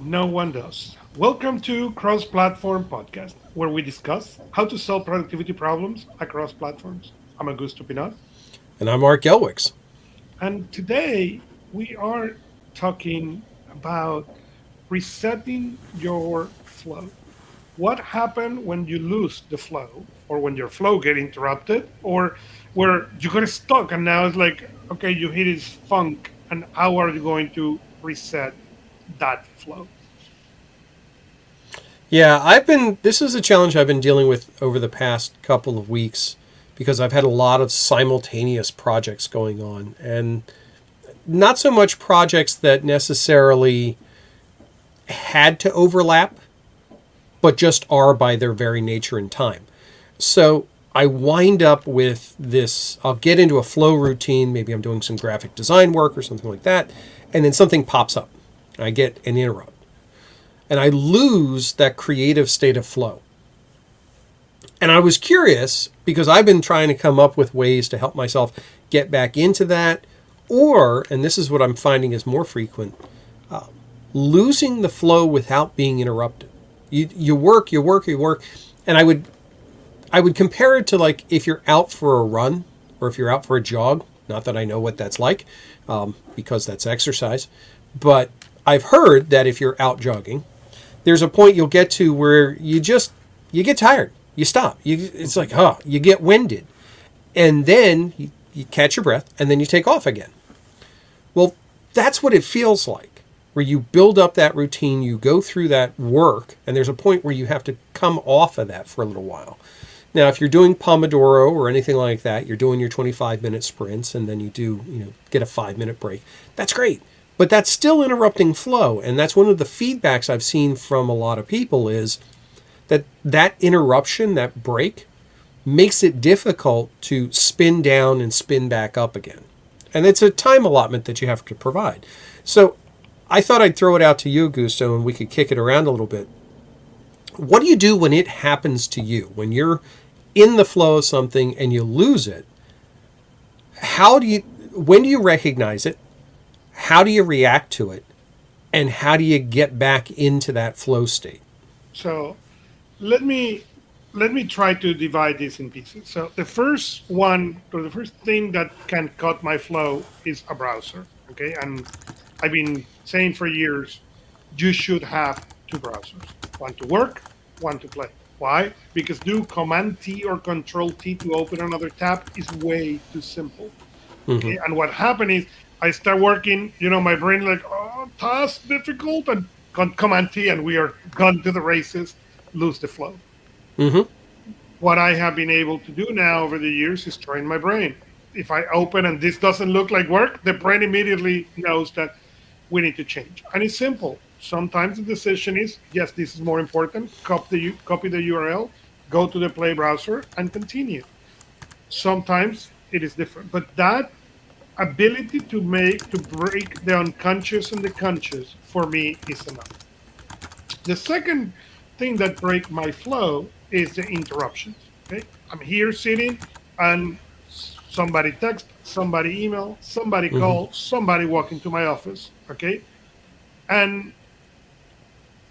No one does. Welcome to Cross Platform Podcast, where we discuss how to solve productivity problems across platforms. I'm Augusto Pinaud. And I'm Art Gelwicks. And today we are talking about resetting your flow. What happened when you lose the flow, or when your flow get interrupted, or where you got stuck and now it's like, okay, you hit this funk, and how are you going to reset that flow? Yeah, I've been. This is a challenge I've been dealing with over the past couple of weeks because I've had a lot of simultaneous projects going on, and not so much projects that necessarily had to overlap, but just are by their very nature and time. So I wind up with this. I'll get into a flow routine. Maybe I'm doing some graphic design work or something like that, and then something pops up. I get an interrupt, and I lose that creative state of flow. And I was curious because I've been trying to come up with ways to help myself get back into that, or, and this is what I'm finding is more frequent, uh, losing the flow without being interrupted. You, you work, you work, you work, and I would I would compare it to like if you're out for a run or if you're out for a jog. Not that I know what that's like, um, because that's exercise, but I've heard that if you're out jogging, there's a point you'll get to where you just you get tired, you stop. You, it's like, huh, you get winded, and then you, you catch your breath, and then you take off again. Well, that's what it feels like where you build up that routine, you go through that work, and there's a point where you have to come off of that for a little while. Now, if you're doing Pomodoro or anything like that, you're doing your 25 minute sprints and then you do, you know, get a five minute break. That's great. But that's still interrupting flow. And that's one of the feedbacks I've seen from a lot of people is that that interruption, that break, makes it difficult to spin down and spin back up again. And it's a time allotment that you have to provide. So I thought I'd throw it out to you, Gusto, and we could kick it around a little bit. What do you do when it happens to you? When you're in the flow of something and you lose it, how do you, when do you recognize it? How do you react to it? And how do you get back into that flow state? So let me let me try to divide this in pieces. So the first one, or the first thing that can cut my flow is a browser. Okay, and I've been saying for years, you should have two browsers: one to work, one to play. Why? Because do Command T or Control T to open another tab is way too simple. Mm-hmm. Okay? And what happened is I start working, you know, my brain like, oh, task difficult, and Command T, and we are gone to the races, lose the flow. Mm-hmm. What I have been able to do now over the years is train my brain. If I open and this doesn't look like work, the brain immediately knows that we need to change. And it's simple. Sometimes the decision is yes, this is more important. Copy the copy the URL, go to the Play browser, and continue. Sometimes it is different, but that ability to make to break the unconscious and the conscious for me is enough. The second thing that break my flow is the interruptions. Okay, I'm here sitting and somebody text, somebody email, somebody mm-hmm. call, somebody walk into my office. Okay, and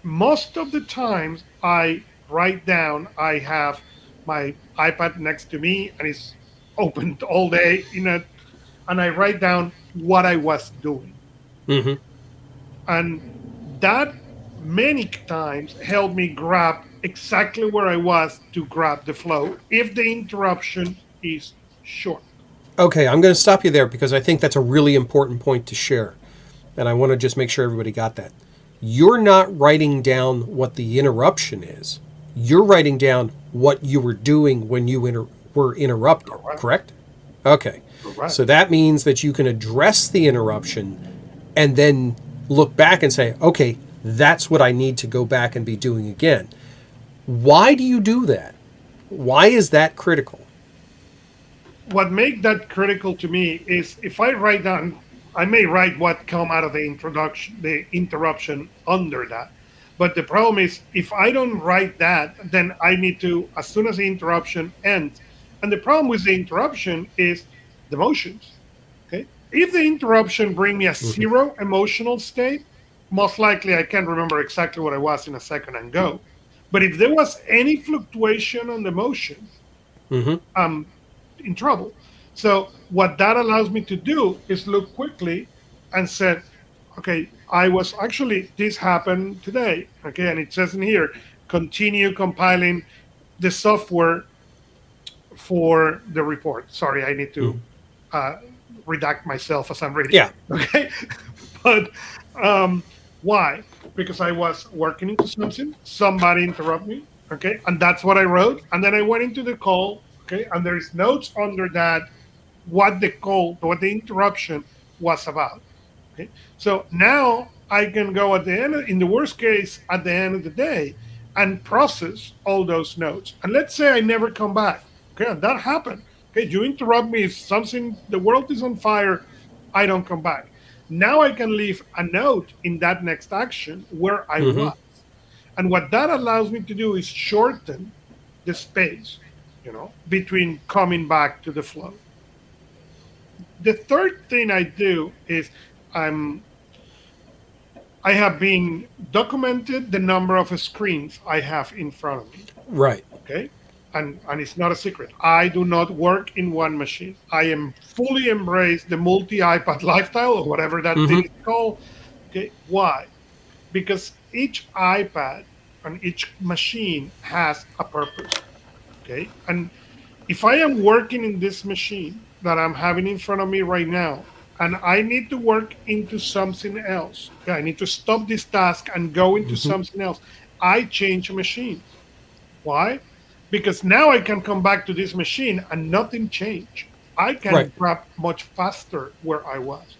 most of the times I write down, I have my iPad next to me and it's opened all day in it, and I write down what I was doing. Mm-hmm. And that many times helped me grab exactly where I was to grab the flow if the interruption is short. Okay, I'm going to stop you there because I think that's a really important point to share. And I want to just make sure everybody got that you're not writing down what the interruption is. You're writing down what you were doing when you inter- were interrupted, correct? correct? Okay. Correct. So that means that you can address the interruption and then look back and say, okay, that's what I need to go back and be doing again. Why do you do that? Why is that critical? What makes that critical to me is if I write down I may write what come out of the introduction, the interruption under that. But the problem is, if I don't write that, then I need to, as soon as the interruption ends. And the problem with the interruption is the motions. Okay, if the interruption bring me a zero emotional state, most likely I can't remember exactly what I was in a second and go. But if there was any fluctuation on the motion, Mhm. I'm in trouble. So what that allows me to do is look quickly and said, okay, I was actually this happened today. Okay, and it says in here, continue compiling the software for the report. Sorry, I need to uh, redact myself as I'm reading. Yeah. Okay. but um, why? Because I was working into something, somebody interrupted me. Okay, and that's what I wrote. And then I went into the call. Okay, and there is notes under that what the call, what the interruption was about. Okay, so now I can go at the end, in the worst case, at the end of the day, and process all those notes. And let's say I never come back. Okay, and that happened. Okay, you interrupt me if something, the world is on fire, I don't come back. Now I can leave a note in that next action where I Mhm. was. And what that allows me to do is shorten the space, you know, between coming back to the flow. The third thing I do is I'm I have been documented the number of screens I have in front of me. Right. Okay. And and it's not a secret. I do not work in one machine. I am fully embrace the multi iPad lifestyle or whatever that thing mm-hmm. is called. Okay. Why? Because each iPad and each machine has a purpose. Okay. And if I am working in this machine that I'm having in front of me right now, and I need to work into something else, okay, I need to stop this task and go into mm-hmm. something else, I change machines. Why? Because now I can come back to this machine and nothing changed. I can Right. grab much faster where I was.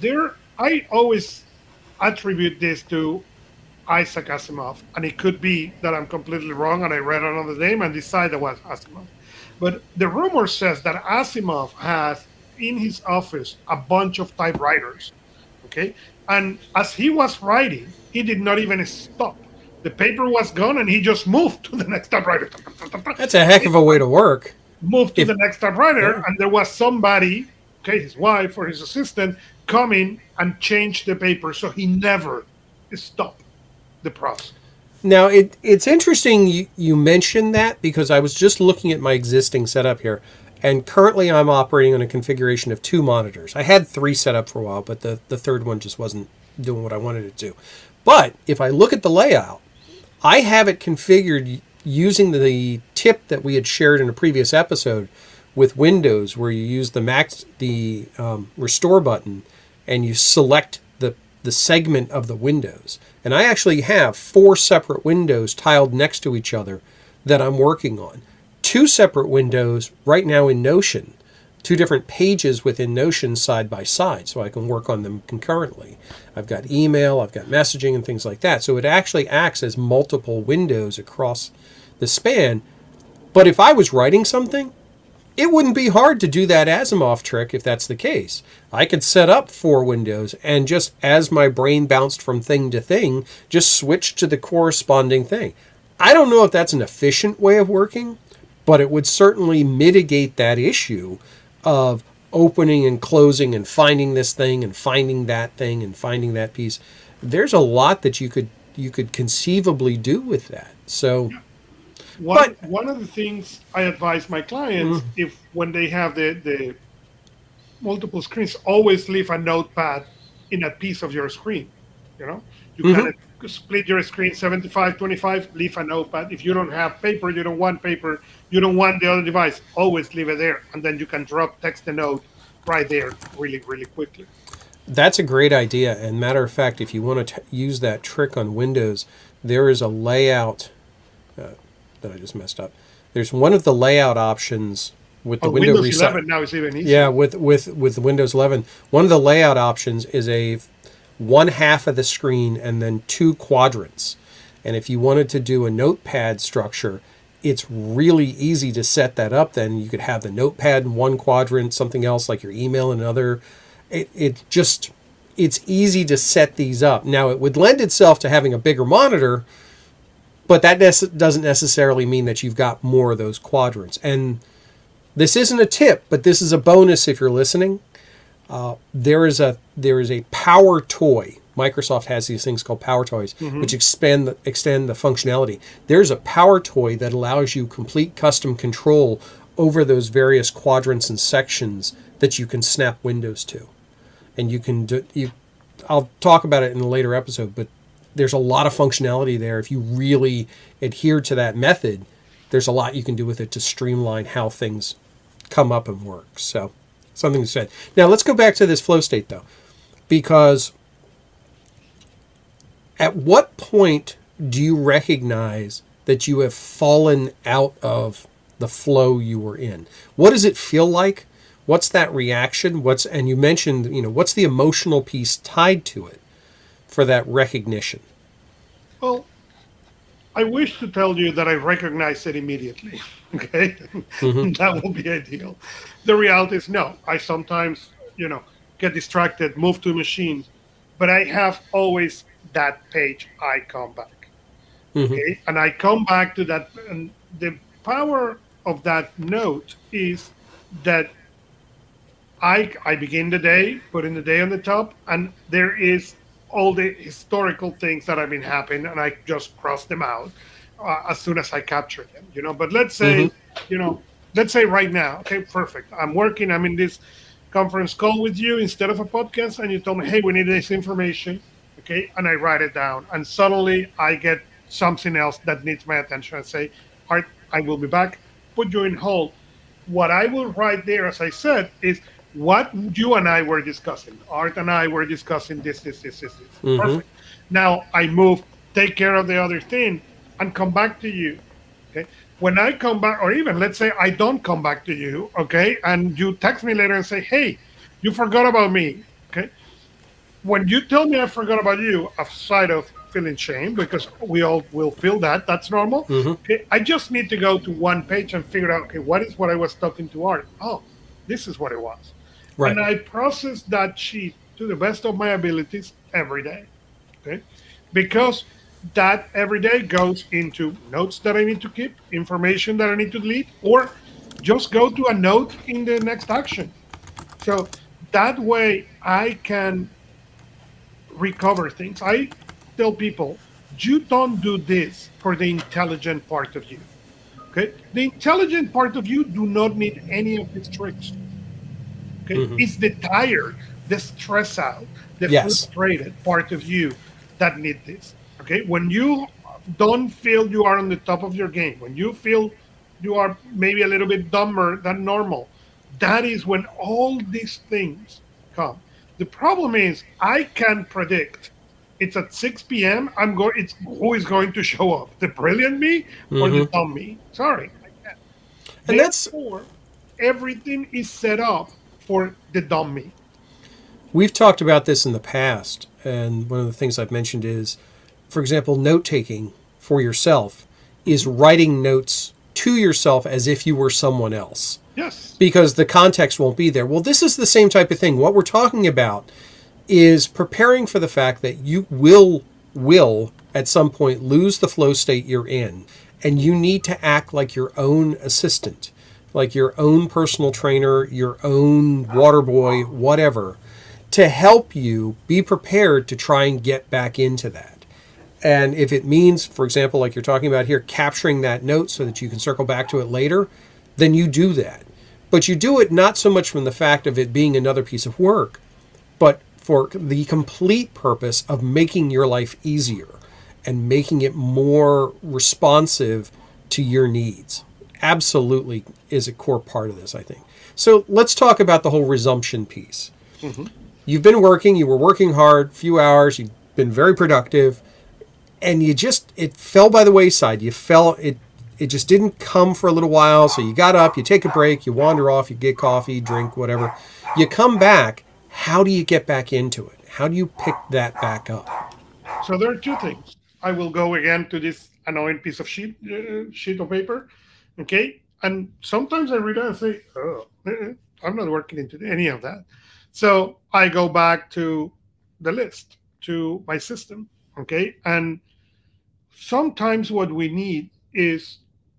There, I always attribute this to Isaac Asimov, and it could be that I'm completely wrong and I read another name and decided it was Asimov. But the rumor says that Asimov has in his office a bunch of typewriters. Okay, and as he was writing, he did not even stop. The paper was gone, and he just moved to the next typewriter. That's a heck of a way to work. Moved to If- the next typewriter, Yeah. and there was somebody, okay, his wife or his assistant, coming and change the paper, so he never stopped the process. Now it it's interesting you, you mentioned that because I was just looking at my existing setup here, and currently I'm operating on a configuration of two monitors. I had three set up for a while, but the, the third one just wasn't doing what I wanted it to. But if I look at the layout, I have it configured using the tip that we had shared in a previous episode with Windows, where you use the max the um, restore button and you select the segment of the windows. And I actually have four separate windows tiled next to each other that I'm working on. Two separate windows right now in Notion, two different pages within Notion side by side, so I can work on them concurrently. I've got email, I've got messaging, and things like that. So it actually acts as multiple windows across the span. But if I was writing something, it wouldn't be hard to do that Asimov trick if that's the case. I could set up four windows and just as my brain bounced from thing to thing, just switch to the corresponding thing. I don't know if that's an efficient way of working, but it would certainly mitigate that issue of opening and closing and finding this thing and finding that thing and finding that piece. There's a lot that you could you could conceivably do with that. So One, But- one of the things I advise my clients, if when they have the, the multiple screens, always leave a notepad in a piece of your screen. You know, you Mhm. kind of split your screen 75 25, leave a notepad. If you don't have paper, you don't want paper, you don't want the other device, always leave it there. And then you can drop text the note right there really, really quickly. That's a great idea. And matter of fact, if you want to t- use that trick on Windows, there is a layout uh, that I just messed up. There's one of the layout options with the Oh, window Windows resi- 11 now is even easier. Yeah, with with with Windows 11, one of the layout options is a one half of the screen and then two quadrants. And if you wanted to do a notepad structure, it's really easy to set that up. Then you could have the notepad in one quadrant, something else like your email in another. It it just it's easy to set these up. Now it would lend itself to having a bigger monitor, but that nece- doesn't necessarily mean that you've got more of those quadrants. And this isn't a tip, but this is a bonus if you're listening. Uh, there is a there is a power toy. Microsoft has these things called power toys, which expand the, extend the functionality. There's a power toy that allows you complete custom control over those various quadrants and sections that you can snap windows to, and you can do you. I'll talk about it in a later episode, but there's a lot of functionality there. If you really adhere to that method, there's a lot you can do with it to streamline how things come up and work. So, something to said. Now, let's go back to this flow state though, because at what point do you recognize that you have fallen out of the flow you were in? What does it feel like? What's that reaction? What's and you mentioned, you know, what's the emotional piece tied to it for that recognition? Well, I wish to tell you that I recognize it immediately. Okay, mm-hmm. that will be ideal. The reality is no. I sometimes, you know, get distracted, move to a machine, but I have always that page. I come back. Mm-hmm. Okay, and I come back to that. And the power of that note is that I I begin the day, putting the day on the top, and there is all the historical things that have been happening, and I just cross them out uh, as soon as I capture them. You know, but let's say, you know, let's say right now, okay, perfect. I'm working. I'm in this conference call with you instead of a podcast, and you told me, hey, we need this information, okay, and I write it down, and suddenly I get something else that needs my attention. I say, Art, I will be back. Put you in hold. What I will write there, as I said, is what you and I were discussing. Art and I were discussing this, this, this, this, this. Mm-hmm. Perfect. Now I move, take care of the other thing, and come back to you. Okay. When I come back, or even let's say I don't come back to you, okay, and you text me later and say, "Hey, you forgot about me." Okay. When you tell me I forgot about you, aside of feeling shame, because we all will feel that, that's normal. Mm-hmm. Okay. I just need to go to one page and figure out, okay, what is what I was talking to Art? Oh, this is what it was. Right. And I process that sheet to the best of my abilities every day. Okay. Because that every day goes into notes that I need to keep, information that I need to delete, or just go to a note in the next action. So that way I can recover things. I tell people, you don't do this for the intelligent part of you. Okay? The intelligent part of you do not need any of these tricks. Okay? Mm-hmm. It's the tired, the stress out, the Yes. frustrated part of you that need this. Okay? When you don't feel you are on the top of your game, when you feel you are maybe a little bit dumber than normal, that is when all these things come. The problem is I can predict it's at 6 p.m. I'm going. It's who is going to show up? The brilliant me or the mm-hmm. dumb me? Sorry. And that's- Therefore, everything is set up for the dummy. We've talked about this in the past, and one of the things I've mentioned is, for example, note taking for yourself is writing notes to yourself as if you were someone else Yes. because the context won't be there. Well, this is the same type of thing. What we're talking about is preparing for the fact that you will will at some point lose the flow state you're in and you need to act like your own assistant, like your own personal trainer, your own water boy, whatever, to help you be prepared to try and get back into that. And if it means, for example, like you're talking about here, capturing that note so that you can circle back to it later, then you do that. But you do it not so much from the fact of it being another piece of work, but for the complete purpose of making your life easier and making it more responsive to your needs. Absolutely is a core part of this, I think. So let's talk about the whole resumption piece. You've been working, you were working hard, few hours, you've been very productive, and you just it fell by the wayside. You fell it it just didn't come for a little while, so you got up, you take a break, you wander off, you get coffee, drink, whatever. You come back, how do you get back into it? How do you pick that back up? So there are two things. I will go again to this annoying piece of sheet uh, sheet of paper, okay? And sometimes I read and say, "Oh, uh-uh, I'm not working into any of that." So I go back to the list, to my system, okay? And sometimes what we need is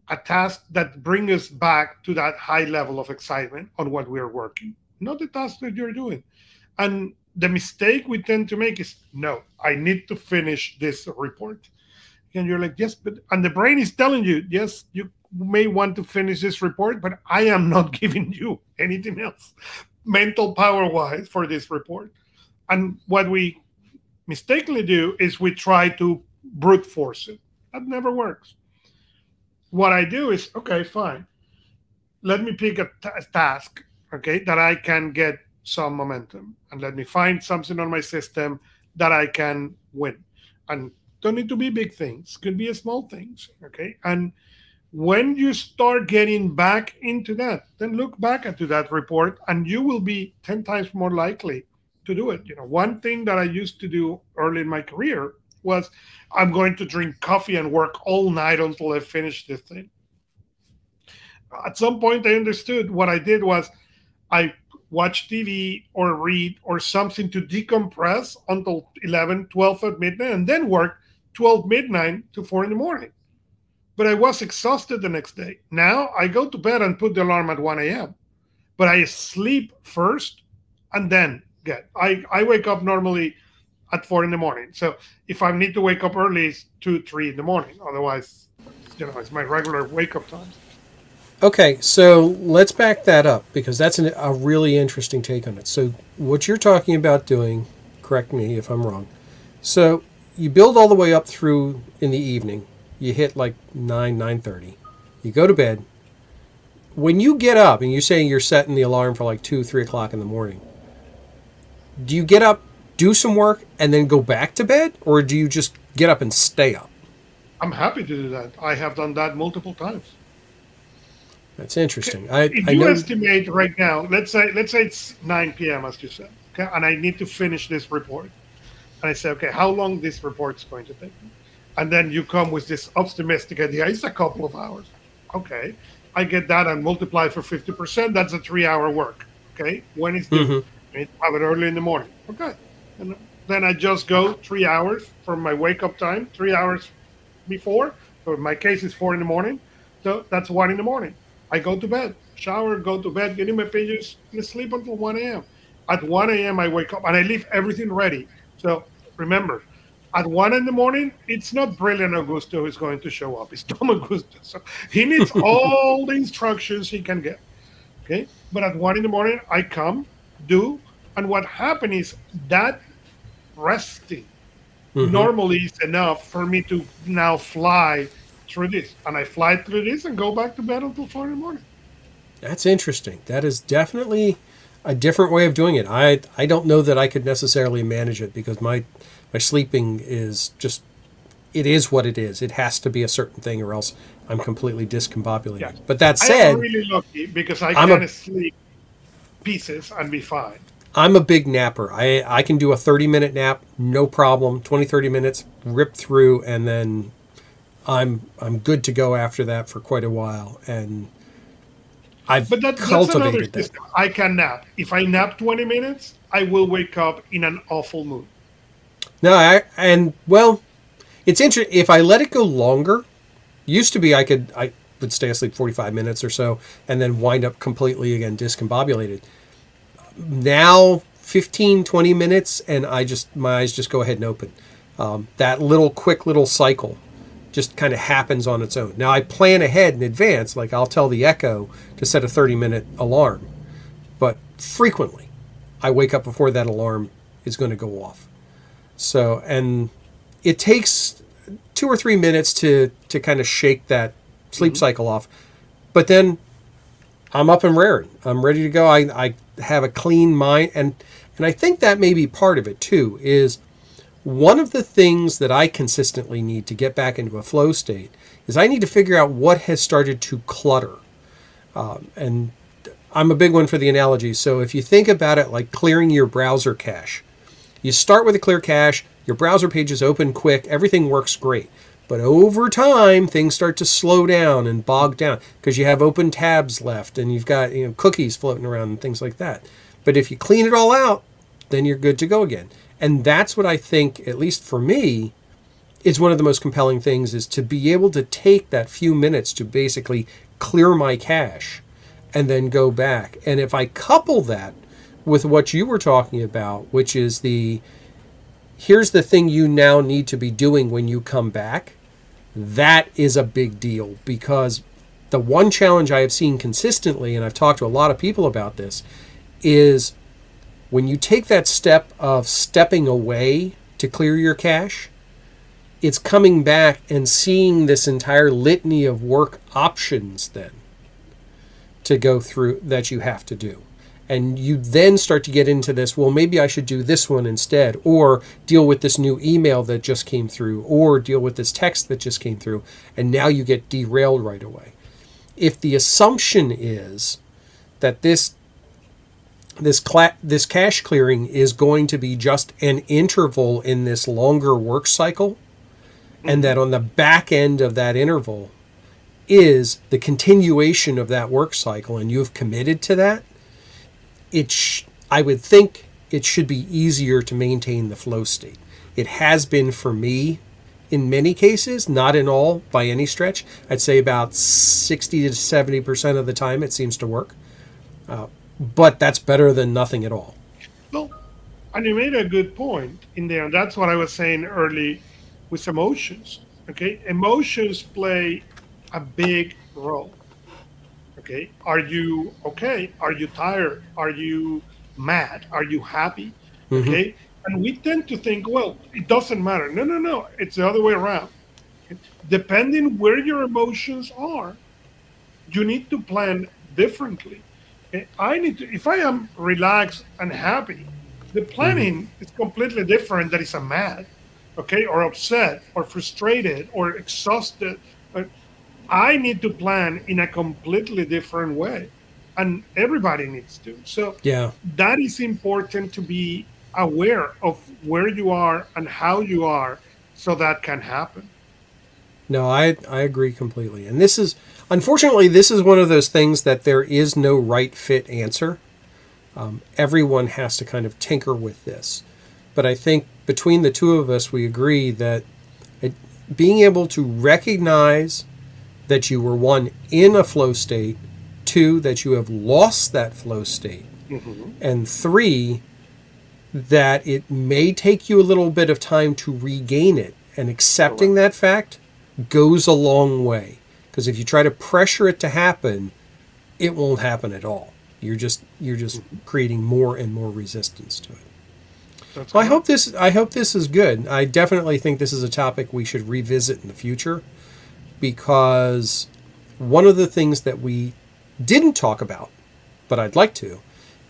a task that brings us back to that high level of excitement on what we're working, not the task that you're doing. And the mistake we tend to make is no, I need to finish this report. And you're like, yes, but and the brain is telling you, yes, you may want to finish this report, but I am not giving you anything else mental power wise for this report. And what we mistakenly do is we try to brute force it. That never works. What I do is, okay, fine. Let me pick a task, okay, that I can get some momentum and let me find something on my system that I can win. And don't need to be big things, could be small things, okay? And when you start getting back into that, then look back into that report and you will be 10 times more likely to do it. You know, one thing that I used to do early in my career was I'm going to drink coffee and work all night until I finish this thing. At some point, I understood what I did was I watch TV or read or something to decompress until 11, 12 at midnight, and then work 12 midnight to 4 in the morning but I was exhausted the next day. Now I go to bed and put the alarm at 1 a.m. But I sleep first and then get. I, I wake up normally at 4 in the morning. So if I need to wake up early, it's 2, 3 in the morning. Otherwise, you know, it's my regular wake up time. Okay, so let's back that up because that's an, a really interesting take on it. So, what you're talking about doing, correct me if I'm wrong. So, you build all the way up through in the evening, you hit like 9 9.30 you go to bed. When you get up and you're saying you're setting the alarm for like 2 3 o'clock in the morning do you get up do some work and then go back to bed? Or do you just get up and stay up? I'm happy to do that. I have done that multiple times. That's interesting. I, if I you know... estimate right now let's say let's say it's 9 p.m as you said okay and i need to finish this report. And i say okay how long this report is going to take me and then you come with this optimistic idea. It's a couple of hours. Okay, I get that and multiply for fifty percent. That's a three-hour work. Okay, when is due? Mm-hmm. I have it early in the morning. Okay, and then I just go three hours from my wake-up time, three hours before. So my case, is four in the morning. So that's one in the morning. I go to bed, shower, go to bed, get in my pages, and sleep until 1 a.m. At 1 a.m., I wake up and I leave everything ready. So remember, at one in the morning, it's not brilliant Augusto who's going to show up. It's Tom Augusto. So he needs all the instructions he can get. Okay. But at one in the morning, I come, do, and what happens is that resting mm-hmm. normally is enough for me to now fly through this. And I fly through this and go back to bed until four in the morning. That's interesting. That is definitely a different way of doing it. I I don't know that I could necessarily manage it because my my sleeping is just it is what it is. It has to be a certain thing, or else I'm completely discombobulated. Yeah. But that said, I'm really lucky because I I'm can a, sleep pieces and be fine. I'm a big napper. I I can do a 30 minute nap, no problem. 20 30 minutes, rip through, and then I'm I'm good to go after that for quite a while. And I've but that, cultivated that. I can nap. If I nap 20 minutes, I will wake up in an awful mood. No, I, and well, it's interesting. If I let it go longer, used to be I could I would stay asleep 45 minutes or so and then wind up completely again discombobulated. Now 15 20 minutes and I just my eyes just go ahead and open. Um, that little quick little cycle just kind of happens on its own. Now I plan ahead in advance, like I'll tell the Echo to set a 30 minute alarm, but frequently I wake up before that alarm is going to go off. So, and it takes two or three minutes to to kind of shake that sleep mm-hmm. cycle off, but then I'm up and raring. I'm ready to go. I, I have a clean mind, and and I think that may be part of it too. Is one of the things that I consistently need to get back into a flow state is I need to figure out what has started to clutter, um, and I'm a big one for the analogy. So if you think about it like clearing your browser cache, you start with a clear cache, your browser page is open quick, everything works great. But over time, things start to slow down and bog down because you have open tabs left and you've got you know, cookies floating around and things like that. But if you clean it all out, then you're good to go again. And that's what I think, at least for me, is one of the most compelling things is to be able to take that few minutes to basically clear my cache and then go back. And if I couple that with what you were talking about, which is the here's the thing you now need to be doing when you come back. That is a big deal because the one challenge I have seen consistently, and I've talked to a lot of people about this, is when you take that step of stepping away to clear your cache, it's coming back and seeing this entire litany of work options then to go through that you have to do. And you then start to get into this, well, maybe I should do this one instead, or deal with this new email that just came through, or deal with this text that just came through. And now you get derailed right away. If the assumption is that this this cla- this cache clearing is going to be just an interval in this longer work cycle and that on the back end of that interval is the continuation of that work cycle and you've committed to that it sh- i would think it should be easier to maintain the flow state it has been for me in many cases not in all by any stretch i'd say about 60 to 70% of the time it seems to work uh, but that's better than nothing at all Well, and you made a good point in there. That's what I was saying early with emotions. Okay. Emotions play a big role. Okay. Are you okay? Are you tired? Are you mad? Are you happy? Okay. And we tend to think, well, it doesn't matter. No, no, no. It's the other way around. Depending where your emotions are, you need to plan differently. Eh, I need to, if I am relaxed and happy, the planning is completely different than if I'm mad, okay, or upset, or frustrated, or exhausted. I need to plan in a completely different way, and everybody needs to. So yeah that is important to be aware of where you are and how you are, so that can happen. No, I I agree completely. And this is unfortunately this is one of those things that there is no right fit answer. Um, everyone has to kind of tinker with this. But I think between the two of us, we agree that it, being able to recognize that you were one in a flow state, two that you have lost that flow state, mm-hmm. and three that it may take you a little bit of time to regain it. And accepting that fact goes a long way because if you try to pressure it to happen it won't happen at all. You're just you're just mm-hmm. creating more and more resistance to it. That's well, I hope this I hope this is good. I definitely think this is a topic we should revisit in the future because one of the things that we didn't talk about, but I'd like to,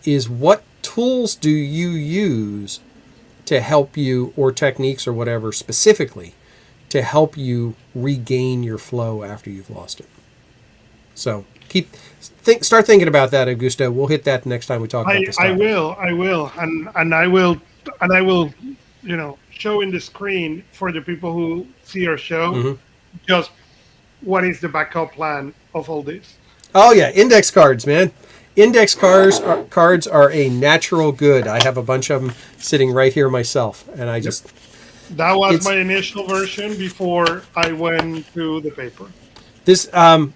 is what tools do you use to help you or techniques or whatever specifically to help you regain your flow after you've lost it. So, keep think start thinking about that, Augusto. We'll hit that next time we talk about I, this. I will, I will, and and I will, and I will, you know, show in the screen for the people who see our show, Mhm. just what is the backup plan of all this. Oh yeah, index cards, man. Index cards are, cards are a natural good. I have a bunch of them sitting right here myself, and I just That was my initial version before I went to the paper. this. Um,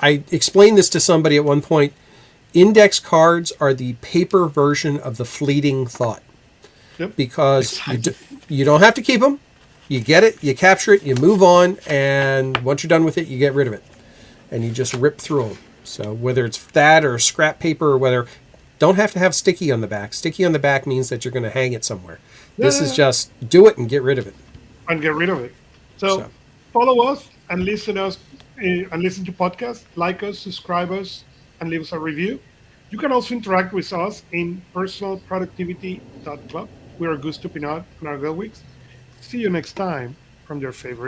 I explained this to somebody at one point. Index cards are the paper version of the fleeting thought Yep. because you, do, you don't have to keep them. You get it, you capture it, you move on, and once you're done with it, you get rid of it, and you just rip through them. So whether it's that or scrap paper or whether, don't have to have sticky on the back. Sticky on the back means that you're going to hang it somewhere. This is just do it and get rid of it. and get rid of it. So, So. follow us and listen us uh, and listen to podcasts, like us, subscribe us, and leave us a review. You can also interact with us in personalproductivity.club. We're Augusto Pinaud and Art Gelwicks. See you next time from your favorite